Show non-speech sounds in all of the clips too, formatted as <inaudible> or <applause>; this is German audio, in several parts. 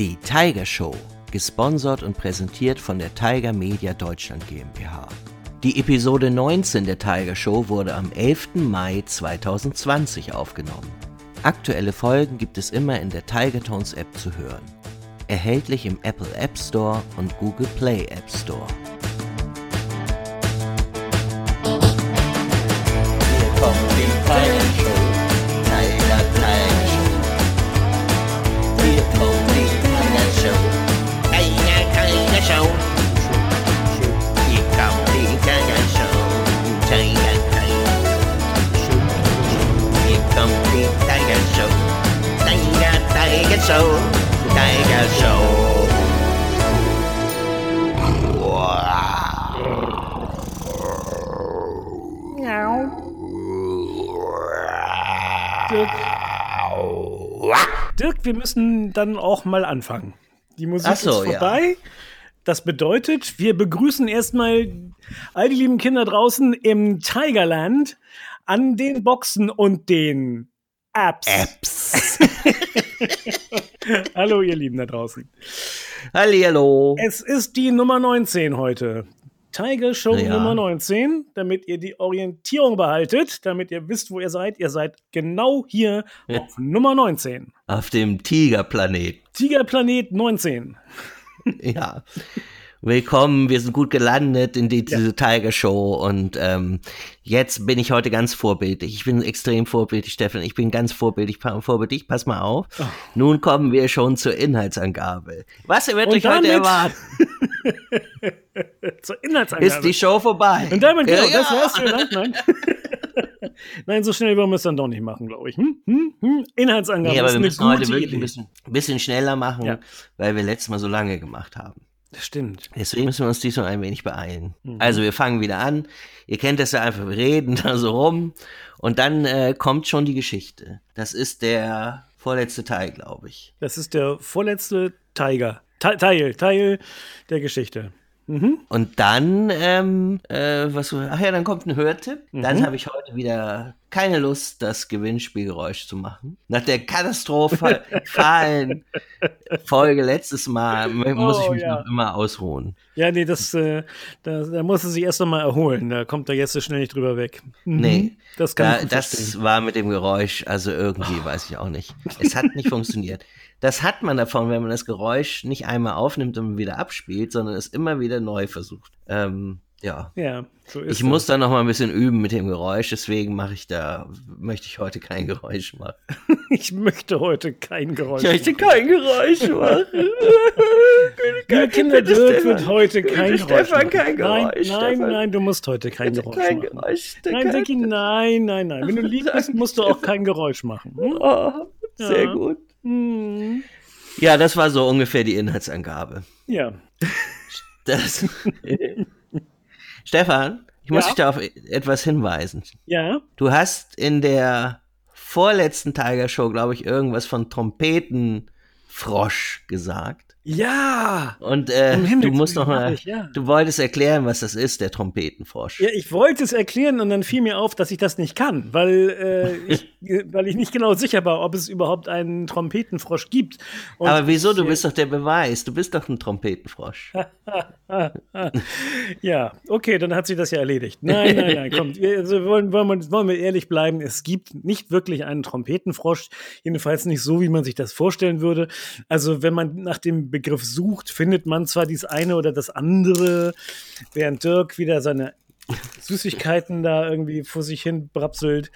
Die Tiger Show, gesponsert und präsentiert von der Tiger Media Deutschland GmbH. Die Episode 19 der Tiger Show wurde am 11. Mai 2020 aufgenommen. Aktuelle Folgen gibt es immer in der Tiger Tones App zu hören. Erhältlich im Apple App Store und Google Play App Store. Dirk. Dirk, wir müssen dann auch mal anfangen. Die Musik so, ist ja. vorbei. Das bedeutet, wir begrüßen erstmal all die lieben Kinder draußen im Tigerland an den Boxen und den Apps. Apps. <laughs> Hallo, ihr Lieben da draußen. Hallihallo. Es ist die Nummer 19 heute. Tiger Show Ja. Nummer 19, damit ihr die Orientierung behaltet, damit ihr wisst, wo ihr seid. Ihr seid genau hier auf Nummer 19. Auf dem Tigerplanet. Tigerplanet 19. <laughs> Ja. Willkommen, wir sind gut gelandet in die, diese Tiger Show und ähm, jetzt bin ich heute ganz vorbildlich. Ich bin extrem vorbildlich, Stefan. Ich bin ganz vorbildlich, vorbildlich. Pass mal auf. Oh. Nun kommen wir schon zur Inhaltsangabe. Was wird euch heute erwarten? <laughs> Zur Inhaltsangabe. Ist die Show vorbei? Und damit, genau, Ja, das wär's. Vielen Dank. Nein. <laughs> Nein, so schnell wollen wir es dann doch nicht machen, glaube ich. Hm? Hm? Hm? Inhaltsangabe Nee, aber wir müssen heute wirklich ein bisschen, bisschen schneller machen, Ja. weil wir letztes Mal so lange gemacht haben. Das stimmt. Deswegen müssen wir uns diesmal ein wenig beeilen. Mhm. Also wir fangen wieder an. Ihr kennt das ja einfach, wir reden <laughs> da so rum. Und dann äh, kommt schon die Geschichte. Das ist der vorletzte Teil, glaube ich. Das ist der vorletzte Tiger. Te- Teil, Teil der Geschichte. Und dann, ähm, äh, was, ach ja, dann kommt ein Hörtipp. Mhm. Dann habe ich heute wieder keine Lust, das Gewinnspielgeräusch zu machen. Nach der katastrophalen <laughs> Folge letztes Mal mu- muss ich Oh, mich ja. noch immer ausruhen. Ja, nee, das, äh, da, da muss er sich erst noch mal erholen. Da kommt er jetzt so schnell nicht drüber weg. Mhm. Nee. Das kann Da, ich das war mit dem Geräusch, also irgendwie, weiß ich auch nicht. Es hat nicht <laughs> funktioniert. Das hat man davon, wenn man das Geräusch nicht einmal aufnimmt und wieder abspielt, sondern es immer wieder neu versucht. Ähm, ja. Ja, so ist Ich muss da noch mal ein bisschen üben mit dem Geräusch, deswegen mache ich da, möchte ich heute kein Geräusch machen. <laughs> Ich möchte heute kein Geräusch. kein Geräusch machen. <laughs> Liebe Kinder, Dirk wird heute kein Geräusch Stefan machen. kein Nein, Geräusch, nein, Stefan. nein, du musst heute kein Geräusch kein machen. Geräusch. Nein, Dicky, nein, nein, nein. Wenn du lieb bist, musst du auch kein Geräusch machen. Hm? Oh, sehr Ja. gut. Hm. Ja, das war so ungefähr die Inhaltsangabe. Ja. Das. <laughs> Stefan, ich muss Ja? dich da auf etwas hinweisen. Ja. Du hast in der vorletzten Tiger Show, glaube ich, irgendwas von Trompetenfrosch gesagt. Ja. Und äh, du musst noch mal, ich, ja. du wolltest erklären, was das ist, der Trompetenfrosch. Ja, ich wollte es erklären und dann fiel mir auf, dass ich das nicht kann, weil, äh, ich, <laughs> weil ich nicht genau sicher war, ob es überhaupt einen Trompetenfrosch gibt. Und Aber wieso? Du bist doch der Beweis. Du bist doch ein Trompetenfrosch. <laughs> <laughs> Ja, okay, dann hat sich das ja erledigt. Nein, nein, nein, kommt. Wir, also wollen, wollen, wir, wollen wir ehrlich bleiben. Es gibt nicht wirklich einen Trompetenfrosch, jedenfalls nicht so, wie man sich das vorstellen würde. Also, wenn man nach dem Begriff sucht, findet man zwar dies eine oder das andere, während Dirk wieder seine Süßigkeiten da irgendwie vor sich hin brapselt.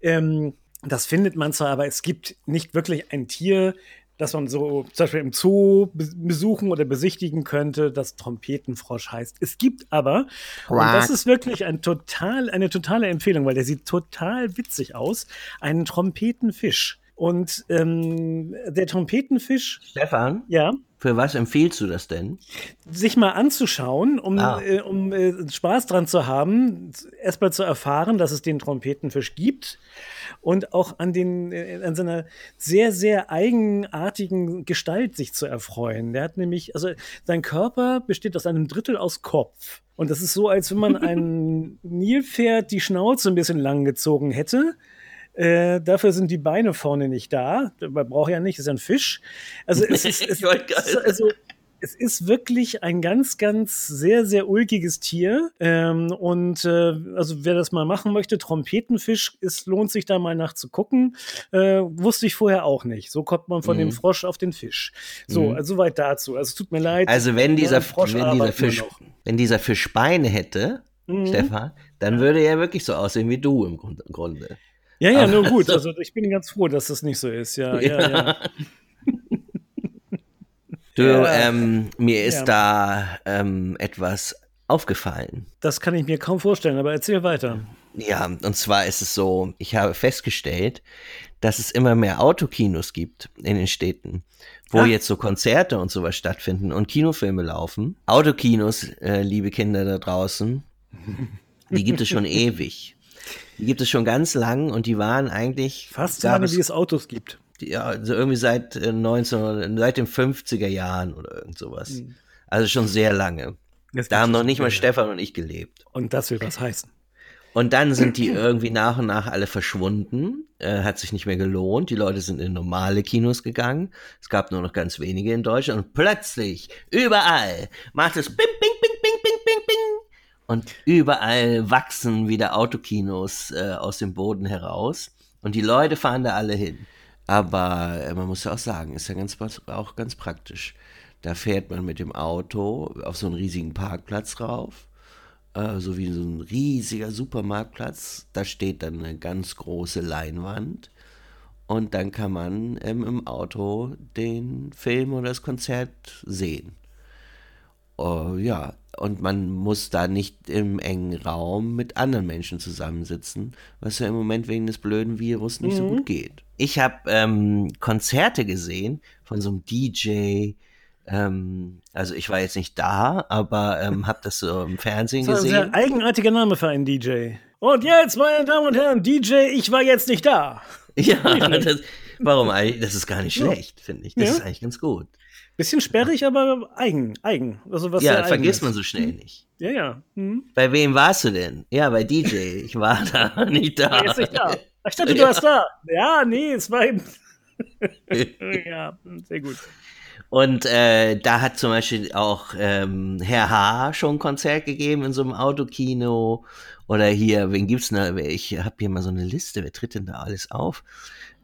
Ähm, das findet man zwar, aber es gibt nicht wirklich ein Tier, das man so zum Beispiel im Zoo be- besuchen oder besichtigen könnte, das Trompetenfrosch heißt. Es gibt aber, und das ist wirklich ein total, eine totale Empfehlung, weil der sieht total witzig aus, einen Trompetenfisch. Und ähm, der Trompetenfisch, Stefan, ja, für was empfiehlst du das denn? sich mal anzuschauen, um, Ah. äh, um äh, Spaß dran zu haben, erstmal zu erfahren, dass es den Trompetenfisch gibt und auch an, den, äh, an seiner sehr, sehr eigenartigen Gestalt sich zu erfreuen. Der hat nämlich, also sein Körper besteht aus einem Drittel aus Kopf. Und das ist so, als wenn man <laughs> einem Nilpferd die Schnauze ein bisschen lang gezogen hätte. Äh, dafür sind die Beine vorne nicht da. Man braucht ja nicht, ist ja ein Fisch. Also es ist, <laughs> es, also, es ist wirklich ein ganz, ganz sehr, sehr ulkiges Tier. Ähm, und äh, also wer das mal machen möchte, Trompetenfisch, es lohnt sich da mal nachzugucken. Äh, wusste ich vorher auch nicht. So kommt man von mhm. dem Frosch auf den Fisch. So, mhm. also weit dazu. Also es tut mir leid. Also wenn dieser, Frosch wenn dieser Fisch, wenn dieser Fisch Beine hätte, mhm. Stefan, dann würde er wirklich so aussehen wie du im Grunde. Ja, ja, nur gut. Also ich bin ganz froh, dass das nicht so ist. Ja, ja, ja. ja. <laughs> Du, ähm, mir ist ja. da ähm, etwas aufgefallen. Das kann ich mir kaum vorstellen, aber erzähl weiter. Ja, und zwar ist es so, ich habe festgestellt, dass es immer mehr Autokinos gibt in den Städten, wo ja. jetzt so Konzerte und sowas stattfinden und Kinofilme laufen. Autokinos, äh, liebe Kinder da draußen, die gibt es schon <laughs> ewig. Die gibt es schon ganz lang und die waren eigentlich. Fast so lange, wie es Autos gibt ja, also irgendwie seit 19, äh, seit den 50er Jahren oder irgend sowas. Mhm. Also schon sehr lange. Da haben noch nicht mal Stefan und ich gelebt. Und das will was heißen. Und dann sind die irgendwie nach und nach alle verschwunden. Äh, hat sich nicht mehr gelohnt. Die Leute sind in normale Kinos gegangen. Es gab nur noch ganz wenige in Deutschland. Und plötzlich, überall, macht es bing, bing, Und überall wachsen wieder Autokinos äh, aus dem Boden heraus. Und die Leute fahren da alle hin. Aber äh, man muss ja auch sagen, ist ja ganz, auch ganz praktisch. Da fährt man mit dem Auto auf so einen riesigen Parkplatz rauf, äh, so wie so ein riesiger Supermarktplatz. Da steht dann eine ganz große Leinwand. Und dann kann man ähm, im Auto den Film oder das Konzert sehen. Uh, ja, und man muss da nicht im engen Raum mit anderen Menschen zusammensitzen, was ja im Moment wegen des blöden Virus nicht mhm. so gut geht. Ich habe ähm, Konzerte gesehen von so einem DJ. Ähm, also ich war jetzt nicht da, aber ähm, habe das so im Fernsehen <laughs> das gesehen. Das ist ein eigenartiger Name für einen DJ. Und jetzt, meine Damen und Herren, DJ, ich war jetzt nicht da. <laughs> Ja, das, warum eigentlich? Das ist gar nicht schlecht, finde ich. Das ja. ist eigentlich ganz gut. Bisschen sperrig, aber eigen, eigen. Also was ja, vergisst man so schnell hm. nicht. Ja, ja. Hm. Bei wem warst du denn? Ja, bei DJ. Ich war <laughs> da, nicht da. Jetzt nicht da. Ich dachte, du ja. warst da. Ja, nee, es war eben. <laughs> ja, sehr gut. Und äh, da hat zum Beispiel auch ähm, Herr H. schon ein Konzert gegeben in so einem Autokino. Oder hier, wen gibt's da? Ich habe hier mal so eine Liste, wer tritt denn da alles auf?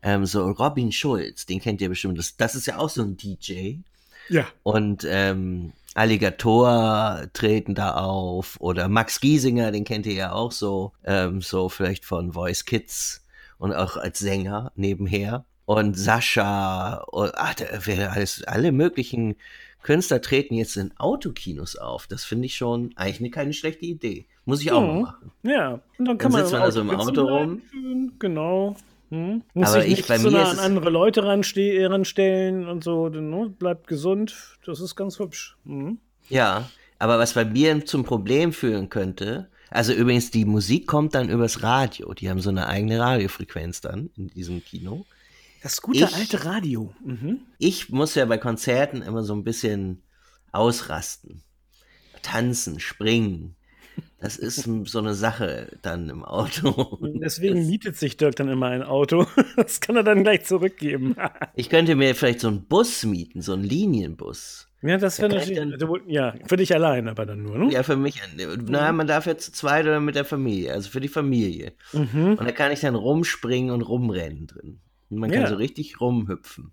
Ähm, so Robin Schulz, den kennt ihr bestimmt. Das, das ist ja auch so ein DJ. Ja. Und ähm, Alligator treten da auf oder Max Giesinger, den kennt ihr ja auch so, ähm, so vielleicht von Voice Kids und auch als Sänger nebenher. Und Sascha und ach, da alles, alle möglichen Künstler treten jetzt in Autokinos auf. Das finde ich schon eigentlich eine, keine schlechte Idee. Muss ich auch mhm. mal machen. Ja, und dann kann dann man, sitzt man da so im Auto rum. Genau. Hm? Muss aber ich, ich bei so mir an andere Leute ranstellen und so, ne? bleibt gesund, das ist ganz hübsch. Hm? Ja, aber was bei mir zum Problem führen könnte, also übrigens, die Musik kommt dann übers Radio. Die haben so eine eigene Radiofrequenz dann in diesem Kino. Das gute ich, alte Radio. Mhm. Ich muss ja bei Konzerten immer so ein bisschen ausrasten. Tanzen, springen, das ist so eine Sache dann im Auto. <laughs> Deswegen mietet sich Dirk dann immer ein Auto. <laughs> Das kann er dann gleich zurückgeben. <laughs> Ich könnte mir vielleicht so einen Bus mieten, so einen Linienbus. Ja, das wäre natürlich. Dann, ja, für dich allein, aber dann nur, ne? Ja, für mich. Na, man darf ja zu zweit oder mit der Familie, also für die Familie. Mhm. Und da kann ich dann rumspringen und rumrennen drin. Und man kann ja. so richtig rumhüpfen.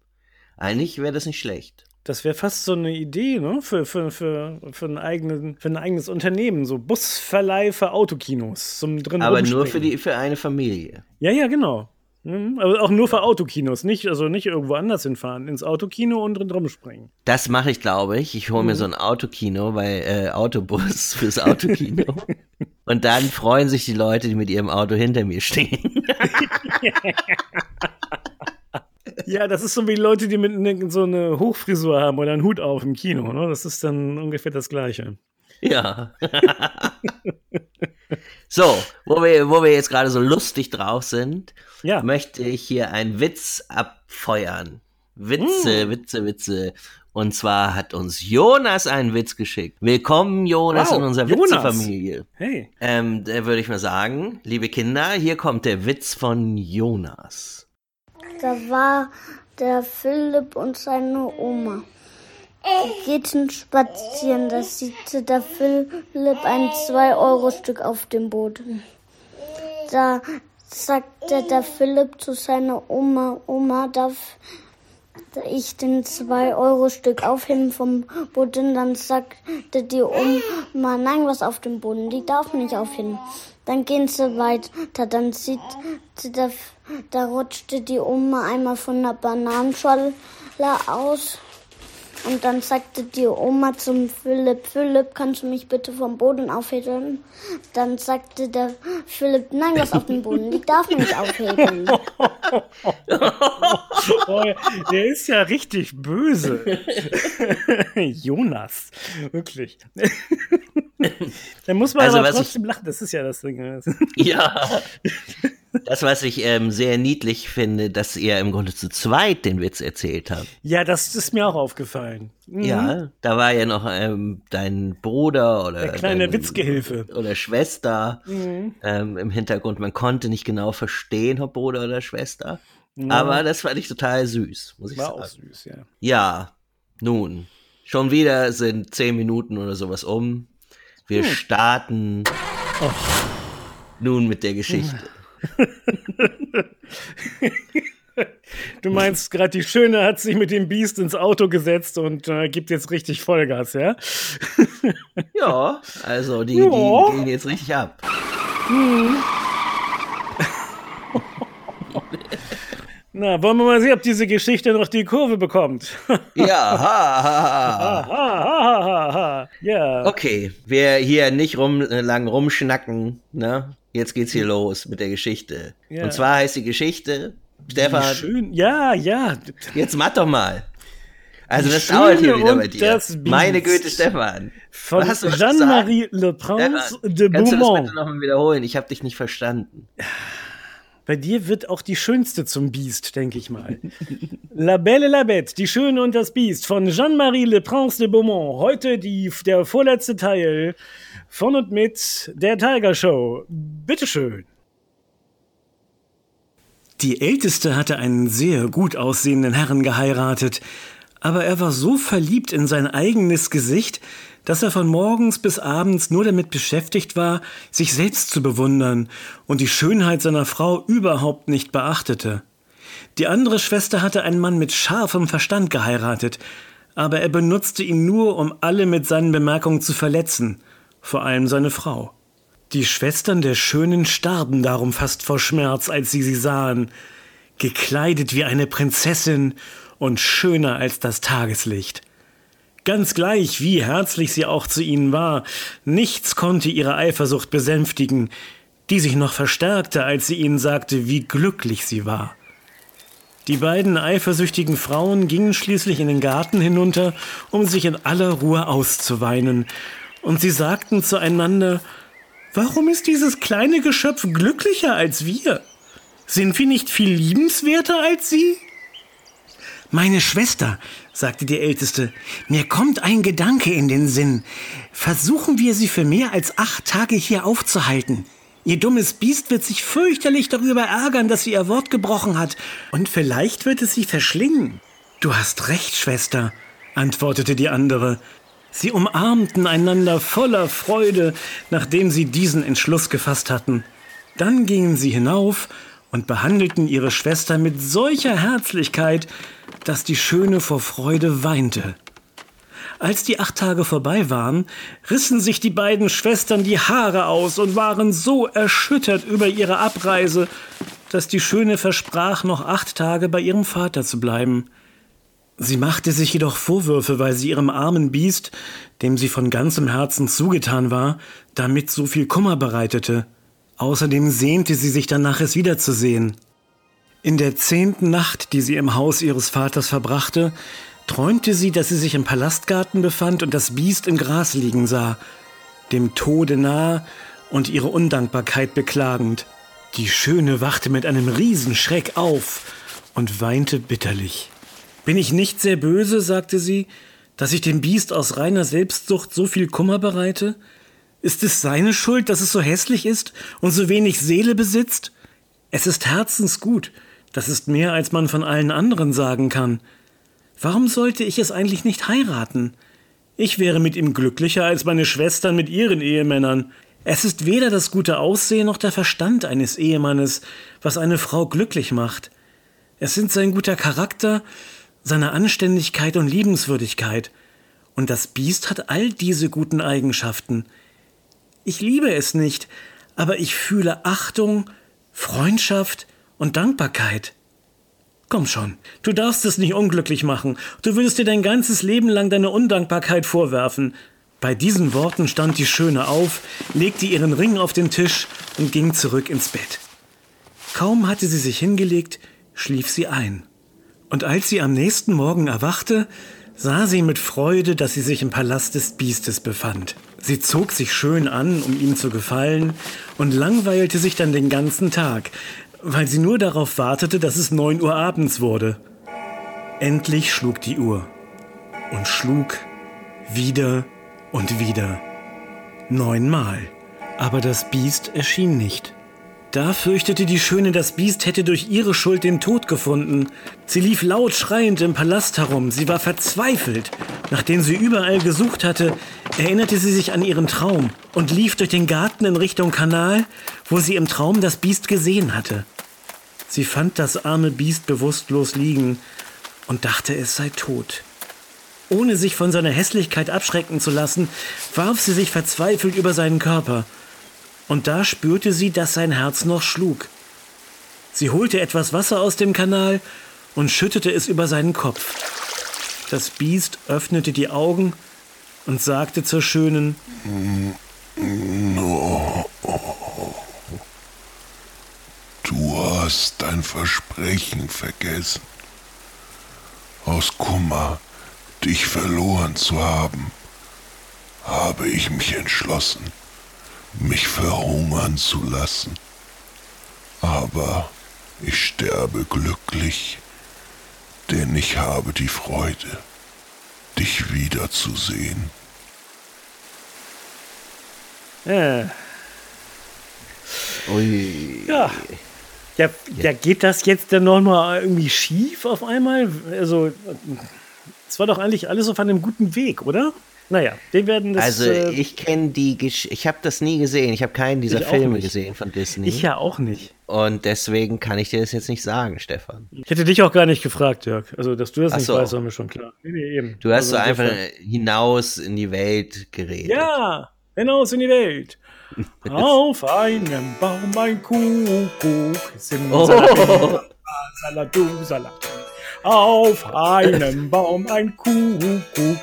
Eigentlich wäre das nicht schlecht. Das wäre fast so eine Idee, ne? Für, für, für, für, ein eigenen, für ein eigenes Unternehmen. So Busverleih für Autokinos zum drin Aber nur für, die, für eine Familie. Ja, ja, genau. Mhm. Aber auch nur für Autokinos, nicht, also nicht irgendwo anders hinfahren, ins Autokino und drin rumspringen. Das mache ich, glaube ich. Ich hole mir mhm. so ein Autokino, weil äh, Autobus <laughs> fürs Autokino. und dann freuen sich die Leute, die mit ihrem Auto hinter mir stehen. <laughs> <laughs> Ja, das ist so wie Leute, die mit ne, so eine Hochfrisur haben oder einen Hut auf im Kino. Ne? Das ist dann ungefähr das Gleiche. Ja. <laughs> so, wo wir, wo wir jetzt gerade so lustig drauf sind, ja. möchte ich hier einen Witz abfeuern. Witze, Witze, Witze. Und zwar hat uns Jonas einen Witz geschickt. Willkommen, Jonas, Wow, in unserer. Witzefamilie. Hey. Ähm, da würde ich mal sagen, liebe Kinder, hier kommt der Witz von Jonas. Da war der Philipp und seine Oma. Die gehen spazieren. Da sieht der Philipp ein 2-Euro-Stück auf dem Boden. Da sagte der Philipp zu seiner Oma, Oma, darf ich den 2-Euro-Stück aufheben vom Boden? Dann sagte die Oma, nein, was auf dem Boden liegt, darf nicht aufheben. Dann gehen sie weiter. Dann sieht sie, da, da rutschte die Oma einmal von einer Bananenschale aus. Und dann sagte die Oma zum Philipp, Philipp, kannst du mich bitte vom Boden aufheben? Dann sagte der Philipp, nein, was auf dem Boden liegt, darf man nicht aufheben. <laughs> Oh, der ist ja richtig böse. <laughs> Jonas. Wirklich. <laughs> <laughs> da muss man Also, aber was ich- trotzdem lachen. Das ist ja das Ding. <laughs> Ja. Das, was ich ähm, sehr niedlich finde, dass ihr im Grunde zu zweit den Witz erzählt habt. Ja, das ist mir auch aufgefallen. Mhm. Ja, da war ja noch ähm, dein Bruder oder Der kleine dein, Witzgehilfe. oder Schwester Mhm. ähm, im Hintergrund. Man konnte nicht genau verstehen, ob Bruder oder Schwester. Ja. Aber das fand ich total süß, muss ich War sagen. auch süß, ja. Ja, nun, schon wieder sind zehn Minuten oder sowas um. Wir Hm. starten nun mit der Geschichte. <laughs> Du meinst gerade, die Schöne hat sich mit dem Biest ins Auto gesetzt und äh, gibt jetzt richtig Vollgas, ja? <laughs> Ja, also die, Ja. die gehen jetzt richtig ab. <laughs> Na, wollen wir mal sehen, ob diese Geschichte noch die Kurve bekommt. <laughs> Ja, ha, ha, ha. ha, ha, ha, ha. Ja. Okay, wir hier nicht rum, äh, lang rumschnacken, ne? Jetzt geht's hier los mit der Geschichte. Ja. Und zwar heißt die Geschichte, Stefan, Schön. Ja, ja. jetzt mach doch mal. Also das dauert hier Schöne wieder bei dir. Meine Güte, Stefan. Von Jeanne-Marie Le Prince Stefan, de Kannst du das Beaumont. bitte nochmal wiederholen? Ich habe dich nicht verstanden. <sighs> Bei dir wird auch die Schönste zum Biest, denke ich mal. La Belle et la Bête, die Schöne und das Biest von Jeanne-Marie Le Prince de Beaumont. Heute die, der vorletzte Teil von und mit der Tiger Show. Bitteschön. Die Älteste hatte einen sehr gut aussehenden Herrn geheiratet, aber er war so verliebt in sein eigenes Gesicht, dass er von morgens bis abends nur damit beschäftigt war, sich selbst zu bewundern und die Schönheit seiner Frau überhaupt nicht beachtete. Die andere Schwester hatte einen Mann mit scharfem Verstand geheiratet, aber er benutzte ihn nur, um alle mit seinen Bemerkungen zu verletzen, vor allem seine Frau. Die Schwestern der Schönen starben darum fast vor Schmerz, als sie sie sahen, gekleidet wie eine Prinzessin und schöner als das Tageslicht. Ganz gleich, wie herzlich sie auch zu ihnen war, nichts konnte ihre Eifersucht besänftigen, die sich noch verstärkte, als sie ihnen sagte, wie glücklich sie war. Die beiden eifersüchtigen Frauen gingen schließlich in den Garten hinunter, um sich in aller Ruhe auszuweinen, und sie sagten zueinander, Warum ist dieses kleine Geschöpf glücklicher als wir? Sind wir nicht viel liebenswerter als sie? Meine Schwester, sagte die Älteste, mir kommt ein Gedanke in den Sinn. Versuchen wir sie für mehr als acht Tage hier aufzuhalten. Ihr dummes Biest wird sich fürchterlich darüber ärgern, dass sie ihr Wort gebrochen hat, und vielleicht wird es sie verschlingen. Du hast recht, Schwester, antwortete die andere. Sie umarmten einander voller Freude, nachdem sie diesen Entschluss gefasst hatten. Dann gingen sie hinauf und behandelten ihre Schwester mit solcher Herzlichkeit, dass die Schöne vor Freude weinte. Als die acht Tage vorbei waren, rissen sich die beiden Schwestern die Haare aus und waren so erschüttert über ihre Abreise, dass die Schöne versprach, noch acht Tage bei ihrem Vater zu bleiben. Sie machte sich jedoch Vorwürfe, weil sie ihrem armen Biest, dem sie von ganzem Herzen zugetan war, damit so viel Kummer bereitete. Außerdem sehnte sie sich danach, es wiederzusehen. In der zehnten Nacht, die sie im Haus ihres Vaters verbrachte, träumte sie, dass sie sich im Palastgarten befand und das Biest im Gras liegen sah, dem Tode nahe und ihre Undankbarkeit beklagend. Die Schöne wachte mit einem Riesenschreck auf und weinte bitterlich. Bin ich nicht sehr böse, sagte sie, dass ich dem Biest aus reiner Selbstsucht so viel Kummer bereite? Ist es seine Schuld, dass es so hässlich ist und so wenig Seele besitzt? Es ist herzensgut, das ist mehr, als man von allen anderen sagen kann. Warum sollte ich es eigentlich nicht heiraten? Ich wäre mit ihm glücklicher als meine Schwestern mit ihren Ehemännern. Es ist weder das gute Aussehen noch der Verstand eines Ehemannes, was eine Frau glücklich macht. Es sind sein guter Charakter, seine Anständigkeit und Liebenswürdigkeit. Und das Biest hat all diese guten Eigenschaften. Ich liebe es nicht, aber ich fühle Achtung, Freundschaft und Dankbarkeit. Komm schon, du darfst es nicht unglücklich machen. Du würdest dir dein ganzes Leben lang deine Undankbarkeit vorwerfen. Bei diesen Worten stand die Schöne auf, legte ihren Ring auf den Tisch und ging zurück ins Bett. Kaum hatte sie sich hingelegt, schlief sie ein. Und als sie am nächsten Morgen erwachte, sah sie mit Freude, dass sie sich im Palast des Biestes befand. Sie zog sich schön an, um ihm zu gefallen, und langweilte sich dann den ganzen Tag, weil sie nur darauf wartete, dass es neun Uhr abends wurde. Endlich schlug die Uhr und schlug wieder und wieder. Neunmal. Aber das Biest erschien nicht. Da fürchtete die Schöne, das Biest hätte durch ihre Schuld den Tod gefunden. Sie lief laut schreiend im Palast herum. Sie war verzweifelt. Nachdem sie überall gesucht hatte, erinnerte sie sich an ihren Traum und lief durch den Garten in Richtung Kanal, wo sie im Traum das Biest gesehen hatte. Sie fand das arme Biest bewusstlos liegen und dachte, es sei tot. Ohne sich von seiner Hässlichkeit abschrecken zu lassen, warf sie sich verzweifelt über seinen Körper – und da spürte sie, dass sein Herz noch schlug. Sie holte etwas Wasser aus dem Kanal und schüttete es über seinen Kopf. Das Biest öffnete die Augen und sagte zur Schönen, Du hast dein Versprechen vergessen. Aus Kummer, dich verloren zu haben, habe ich mich entschlossen, mich verhungern zu lassen. Aber ich sterbe glücklich, denn ich habe die Freude, dich wiederzusehen. Ja. Ui. Ja. Ja, ja, geht das jetzt denn nochmal irgendwie schief auf einmal? Also, es war doch eigentlich alles auf einem guten Weg, oder? Naja, wir werden das. Also äh, ich kenne die, Gesch ich habe das nie gesehen. Ich habe keinen dieser Filme gesehen von Disney. Ich ja auch nicht. Und deswegen kann ich dir das jetzt nicht sagen, Stefan. Ich hätte dich auch gar nicht gefragt, Jörg. Also, dass du das Ach nicht so. weißt, war mir schon klar. Nee, nee, eben. Du hast also, so einfach hinaus in die Welt geredet. Ja, hinaus in die Welt. <laughs> Auf einem Baum ein Kuckuck, Simsalabim, oh. Saladu, Salat auf einem Baum ein Kuckuck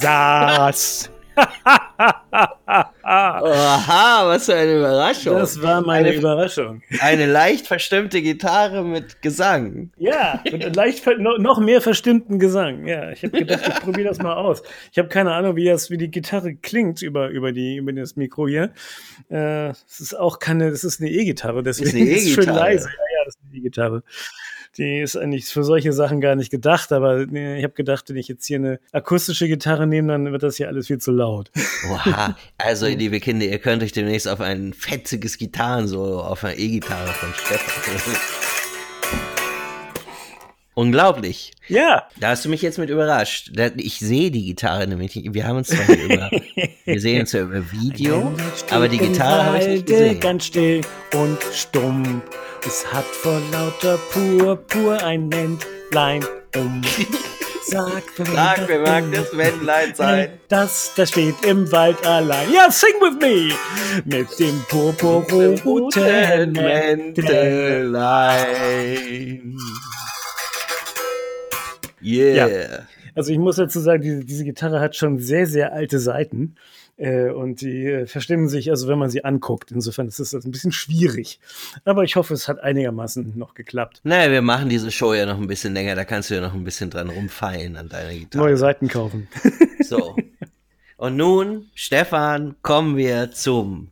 saß. Aha, was für eine Überraschung. Das war meine eine, Überraschung. Eine leicht verstimmte Gitarre mit Gesang. Ja, mit leicht noch mehr verstimmten Gesang. Ja, ich habe gedacht, ich probiere das mal aus. Ich habe keine Ahnung, wie das, wie die Gitarre klingt über, über, die, über das Mikro hier. Äh, es ist auch keine, das ist eine E-Gitarre, deswegen ist, <laughs> es schön leise. Ja, ja, das ist eine E-Gitarre die ist eigentlich für solche Sachen gar nicht gedacht, aber ich habe gedacht, wenn ich jetzt hier eine akustische Gitarre nehme, dann wird das hier alles viel zu laut. <laughs> Oha, also liebe Kinder, ihr könnt euch demnächst auf ein fetziges Gitarrensolo auf einer E-Gitarre von Stefan. Unglaublich. Ja. Da hast du mich jetzt mit überrascht. Ich sehe die Gitarre nämlich. Wir haben uns zwar über, <laughs> wir sehen uns ja über Video, aber die Gitarre habe ich nicht gesehen. Ganz still und stumm. Es hat vor lauter Purpur ein Männlein um. Sag, <laughs> Sag wer mag das Männlein sein? Das, das steht im Wald allein. Ja, sing with me! Mit dem purpurroten Mäntelein. Yeah. Ja. Also ich muss dazu sagen, diese, diese Gitarre hat schon sehr, sehr alte Seiten. Äh, und die äh, verstimmen sich, also wenn man sie anguckt. Insofern ist das ein bisschen schwierig. Aber ich hoffe, es hat einigermaßen noch geklappt. Naja, wir machen diese Show ja noch ein bisschen länger. Da kannst du ja noch ein bisschen dran rumfeilen an deiner Gitarre. Neue Seiten kaufen. <laughs> so. Und nun, Stefan, kommen wir zum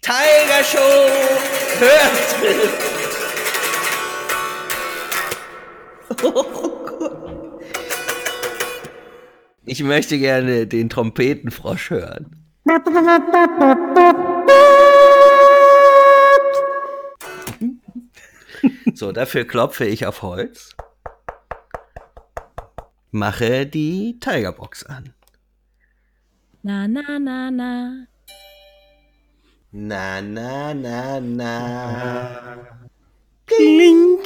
Tiger Show Hörtipp. <laughs> <laughs> Ich möchte gerne den Trompetenfrosch hören. So, dafür klopfe ich auf Holz. Mache die Tigerbox an. Na, na, na, na. Na, na, na, na. Kling.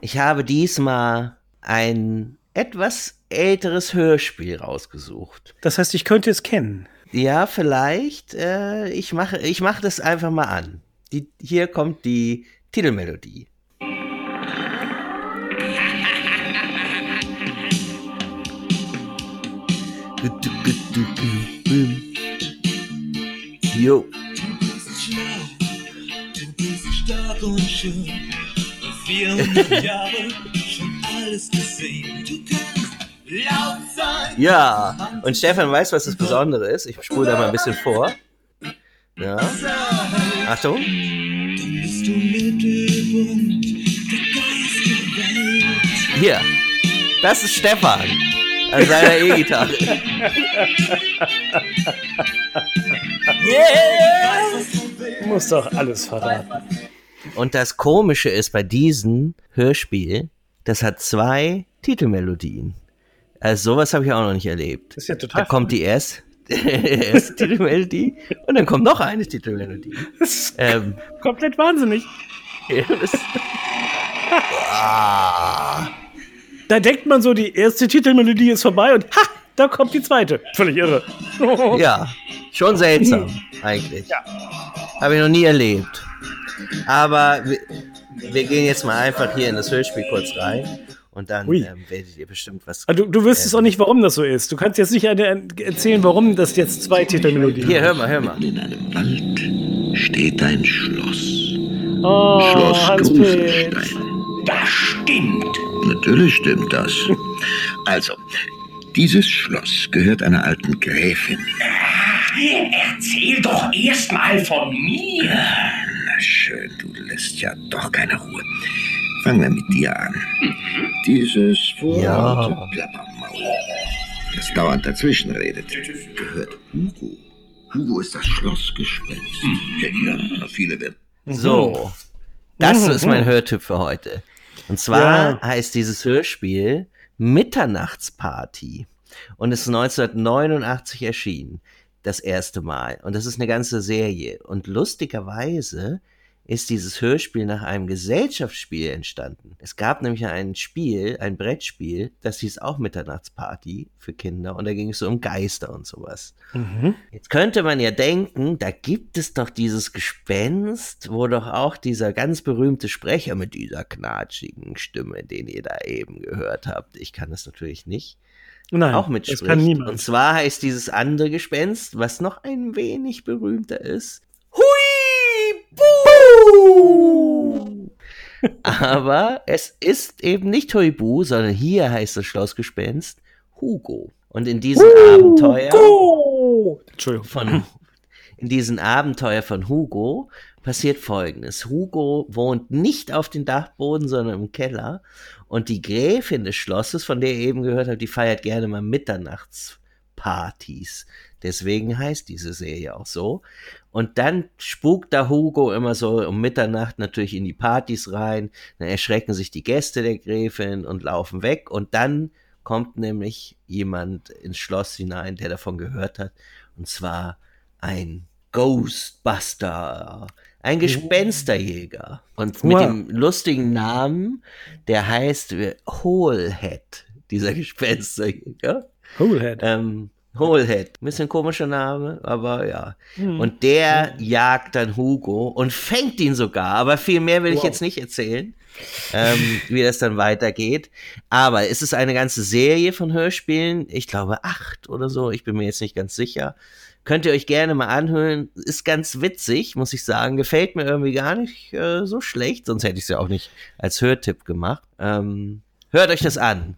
Ich habe diesmal ein etwas älteres Hörspiel rausgesucht. Das heißt, ich könnte es kennen. Ja, vielleicht. Äh, ich mache ich mach das einfach mal an. Die, hier kommt die Titelmelodie. Jo. Du bist stark und schön. 400 Jahre alles gesehen. Du kannst laut sein. Ja, und Stefan weiß, was das Besondere ist. Ich spule da mal ein bisschen vor. Ja. Achtung. Dann bist du Mittelpunkt der Geisterwelt. Hier. Das ist Stefan. An seiner E-Gitarre. Du musst doch alles verraten. Und das Komische ist bei diesem Hörspiel, das hat zwei Titelmelodien. Also sowas habe ich auch noch nicht erlebt. Das ist ja total Da kommt die erste, <laughs> erste Titelmelodie und dann kommt noch eine Titelmelodie. <laughs> Ähm, komplett wahnsinnig. <laughs> ah, Da denkt man so, die erste Titelmelodie ist vorbei und ha, da kommt die zweite. Völlig irre. ja, schon seltsam eigentlich. Habe ich noch nie erlebt. Aber wir, gehen jetzt mal einfach hier in das Hörspiel kurz rein und dann ähm, werdet ihr bestimmt was. Also, du wüsstest auch nicht, warum das so ist. Du kannst jetzt nicht eine- erzählen, warum das jetzt zwei Titelmelodien Hier, hör mal, hör mal. In einem Wald steht ein Schloss. Oh, Schloss. Gruselstein. Das stimmt. Natürlich stimmt das. <laughs> Also, dieses Schloss gehört einer alten Gräfin. Erzähl doch erst mal von mir. Na schön, du lässt ja doch keine Ruhe. Fangen wir mit dir an. Dieses Ja. verdammte Plappermaul, das dauernd dazwischen redet, gehört Hugo. Hugo ist das Schlossgespenst. Ja, ja, viele werden So, das ist mein Hörtipp für heute. Und zwar Ja. heißt dieses Hörspiel Mitternachtsparty und ist 1989 erschienen, das erste Mal. Und das ist eine ganze Serie. Und lustigerweise ist dieses Hörspiel nach einem Gesellschaftsspiel entstanden. Es gab nämlich ein Spiel, ein Brettspiel, das hieß auch Mitternachtsparty für Kinder und da ging es so um Geister und sowas. Mhm. Jetzt könnte man ja denken, da gibt es doch dieses Gespenst, wo doch auch dieser ganz berühmte Sprecher mit dieser knatschigen Stimme, den ihr da eben gehört habt, ich kann das natürlich nicht, Nein, auch das mitspricht. kann Und niemand. zwar heißt dieses andere Gespenst, was noch ein wenig berühmter ist, Hui Bu! <laughs> Aber es ist eben nicht Huibu, sondern hier heißt das Schlossgespenst Hugo. Und in diesem Abenteuer von in diesem Abenteuer von Hugo passiert folgendes. Hugo wohnt nicht auf dem Dachboden, sondern im Keller. Und die Gräfin des Schlosses, von der ihr eben gehört habt, die feiert gerne mal Mitternachtspartys. Deswegen heißt diese Serie auch so. Und dann spukt da Hugo immer so um Mitternacht natürlich in die Partys rein. Dann erschrecken sich die Gäste der Gräfin und laufen weg. Und dann kommt nämlich jemand ins Schloss hinein, der davon gehört hat. Und zwar ein Ghostbuster, ein Gespensterjäger. Und mit dem lustigen Namen, der heißt Holehead, dieser <laughs> Gespensterjäger. Holehead. Ähm, Holehead, bisschen komischer Name, aber ja. Hm. Und der jagt dann Hugo und fängt ihn sogar, aber viel mehr will ich Wow. jetzt nicht erzählen, ähm, <laughs> wie das dann weitergeht. Aber es ist eine ganze Serie von Hörspielen, ich glaube acht oder so, ich bin mir jetzt nicht ganz sicher. Könnt ihr euch gerne mal anhören, ist ganz witzig, muss ich sagen, gefällt mir irgendwie gar nicht äh, so schlecht, sonst hätte ich es ja auch nicht als Hörtipp gemacht. Ähm, hört euch das an.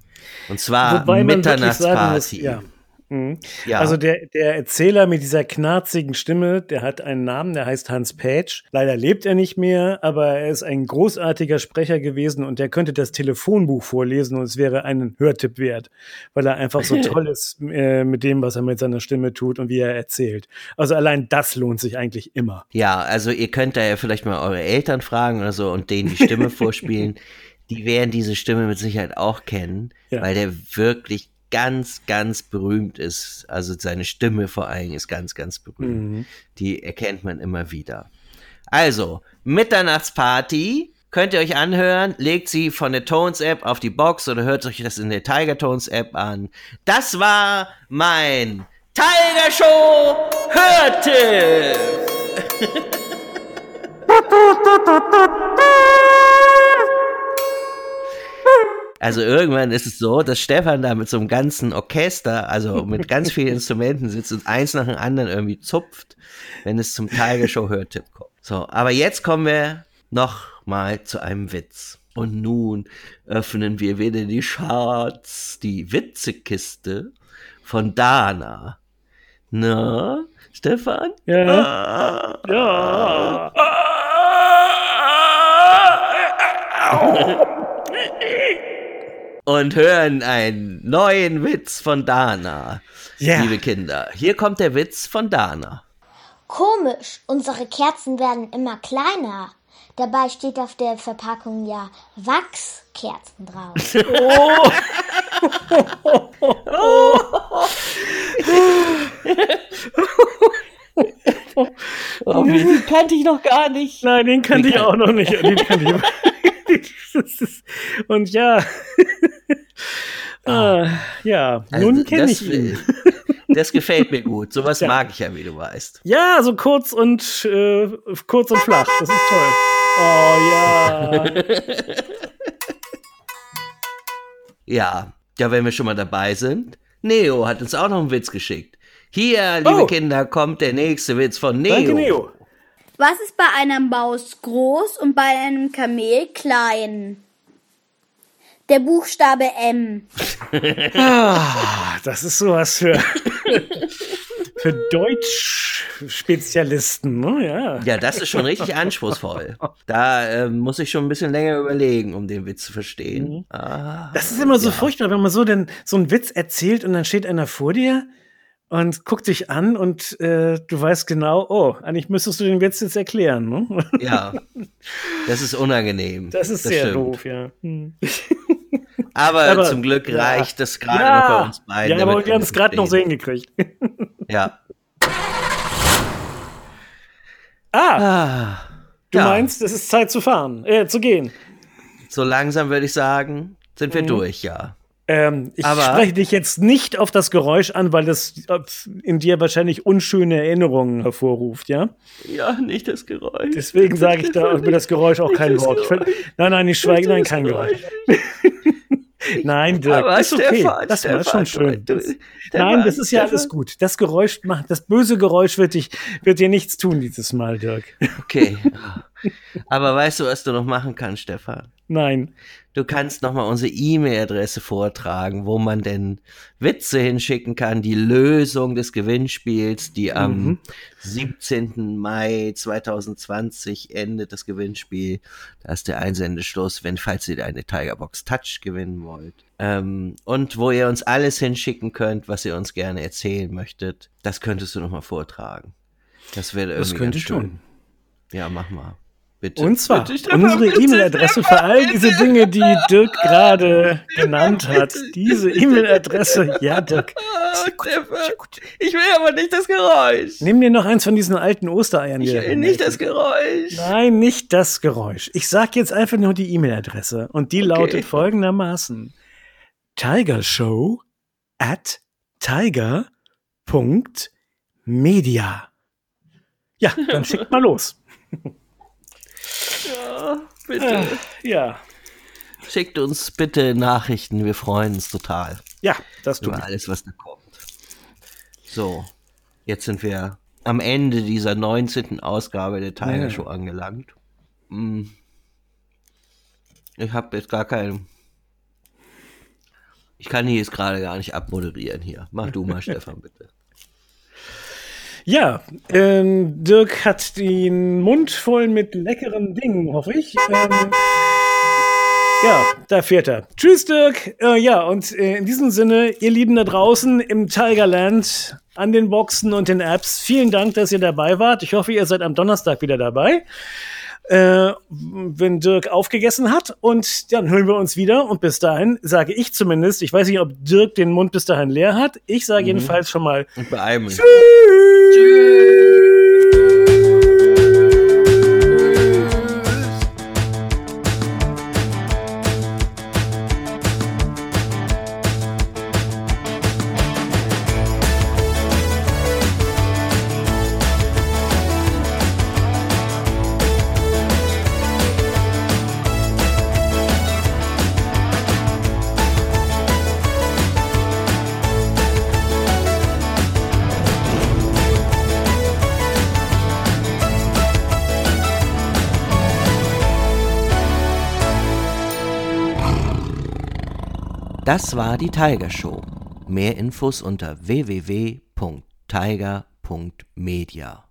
Und zwar Mitternachtsparty. ja, Mhm. Ja. Also der, der Erzähler mit dieser knarzigen Stimme, der hat einen Namen, der heißt Hans Page. Leider lebt er nicht mehr, aber er ist ein großartiger Sprecher gewesen und der könnte das Telefonbuch vorlesen und es wäre einen Hörtipp wert, weil er einfach so <laughs> toll ist äh, mit dem, was er mit seiner Stimme tut und wie er erzählt. Also allein das lohnt sich eigentlich immer. Ja, also ihr könnt da ja vielleicht mal eure Eltern fragen oder so und denen die Stimme <laughs> vorspielen. Die werden diese Stimme mit Sicherheit auch kennen, Ja. weil der wirklich ganz, ganz berühmt ist. Also seine Stimme vor allem ist ganz, ganz berühmt. Die erkennt man immer wieder. Also, Mitternachtsparty könnt ihr euch anhören. Legt sie von der Tones App auf die Box oder hört euch das in der Tiger Tones App an. Das war mein Tiger Show Hörtipp. Also irgendwann ist es so, dass Stefan da mit so einem ganzen Orchester, also mit <laughs> ganz vielen Instrumenten sitzt und eins nach dem anderen irgendwie zupft, wenn es zum Tiger Show Hörtipp kommt. So, aber jetzt kommen wir noch mal zu einem Witz. Und nun öffnen wir wieder die Charts, die Witzekiste von Dana. Na, Stefan? Ja. Ah. Ja. <laughs> und hören einen neuen Witz von Dana. Ja. Liebe Kinder, hier kommt der Witz von Dana. Komisch, unsere Kerzen werden immer kleiner. Dabei steht auf der Verpackung ja Wachskerzen drauf. <laughs> Oh, <laughs> <laughs> <laughs> den kannte ich noch gar nicht. Nein, den kannte ich auch noch nicht. <laughs> Den kannte ich. <laughs> Und ja. Ah, ja, Also, nun kenne das, ich ihn. Das gefällt mir gut. Sowas Ja. mag ich ja, wie du weißt. Ja, so kurz und äh, kurz und flach. Das ist toll. Oh ja. Ja, ja, wenn wir schon mal dabei sind. Neo hat uns auch noch einen Witz geschickt. Hier, liebe Oh. Kinder, kommt der nächste Witz von Neo. Danke, Neo. Was ist bei einer Maus groß und bei einem Kamel klein? Der Buchstabe M. <laughs> Ah, das ist sowas für, <laughs> für Deutsch-Spezialisten, ne? Ja. Ja, das ist schon richtig anspruchsvoll. Da ähm, muss ich schon ein bisschen länger überlegen, um den Witz zu verstehen. Ah, Das ist immer so furchtbar, wenn man so, den, so einen Witz erzählt und dann steht einer vor dir und guckt dich an und äh, du weißt genau, oh, eigentlich müsstest du den Witz jetzt erklären. Ne? ja, <laughs> das ist unangenehm. Das ist sehr stimmt. doof, ja. Hm. <laughs> Aber, Aber- zum Glück ja. reicht das gerade noch bei uns beiden. ja, aber wir haben es gerade noch so mitreden. hingekriegt. <laughs> Ja. ah, Ah, du ja. meinst, es ist Zeit zu fahren, äh, zu gehen. So langsam würde ich sagen, sind wir durch, ja. Ähm, ich Aber- spreche dich jetzt nicht auf das Geräusch an, weil das äh, in dir wahrscheinlich unschöne Erinnerungen hervorruft, ja? Ja, nicht das Geräusch. Deswegen <laughs> sage ich da über das Geräusch auch kein Wort. Find- Nein, nein, ich schweige, nein, kein Geräusch. <laughs> Nein, Dirk, Aber ist okay. Stefan, das war schon schön. du- Das, nein, das ist ja Stefan. alles gut. Das Geräusch macht, das böse Geräusch wird dich, wird dir nichts tun dieses Mal, Dirk. Okay. <laughs> Aber weißt du, was du noch machen kannst, Stefan? Nein. Du kannst noch mal unsere E-Mail-Adresse vortragen, wo man denn Witze hinschicken kann, die Lösung des Gewinnspiels, die Mhm. am 17. Mai 2020 endet das Gewinnspiel. Da ist der Einsendeschluss, wenn, falls ihr eine Tigerbox Touch gewinnen wollt. Ähm, und wo ihr uns alles hinschicken könnt, was ihr uns gerne erzählen möchtet, das könntest du noch mal vortragen. Das wäre irgendwie Das könnte ich tun. Ja, mach mal. Bitte. Und zwar Bitte, unsere E-Mail-Adresse für all diese Dinge, die Dirk <laughs> gerade genannt hat. Diese E-Mail-Adresse, ja, Dirk. <laughs> Ah, ich will aber nicht das Geräusch. Nimm dir noch eins von diesen alten Ostereiern. Ich will nicht das Geräusch. Nein, nicht das Geräusch. Ich sag jetzt einfach nur die E-Mail-Adresse und die lautet folgendermaßen: tigershow at tiger.media. Ja, dann schickt mal los. <laughs> Ja, bitte. Ja, Schickt uns bitte Nachrichten, wir freuen uns total ja, das tut über alles, was da kommt. So, jetzt sind wir am Ende dieser 19. Ausgabe der Tiger Ja. Show angelangt. Hm. Ich habe jetzt gar keinen Ich kann hier jetzt gerade gar nicht abmoderieren hier. Mach du mal, <laughs> Stefan, bitte. Ja, ähm, Dirk hat den Mund voll mit leckeren Dingen, hoffe ich. Ähm, ja, da fährt er. Tschüss, Dirk. Äh, ja, und äh, in diesem Sinne, ihr Lieben da draußen im Tigerland, an den Boxen und den Apps, vielen Dank, dass ihr dabei wart. Ich hoffe, ihr seid am Donnerstag wieder dabei äh, wenn Dirk aufgegessen hat. Und dann hören wir uns wieder. Und bis dahin sage ich zumindest, ich weiß nicht, ob Dirk den Mund bis dahin leer hat. Ich sage mhm. jedenfalls schon mal. Tschüss. Tschüss. Das war die Tiger Show. Mehr Infos unter www.tiger.media.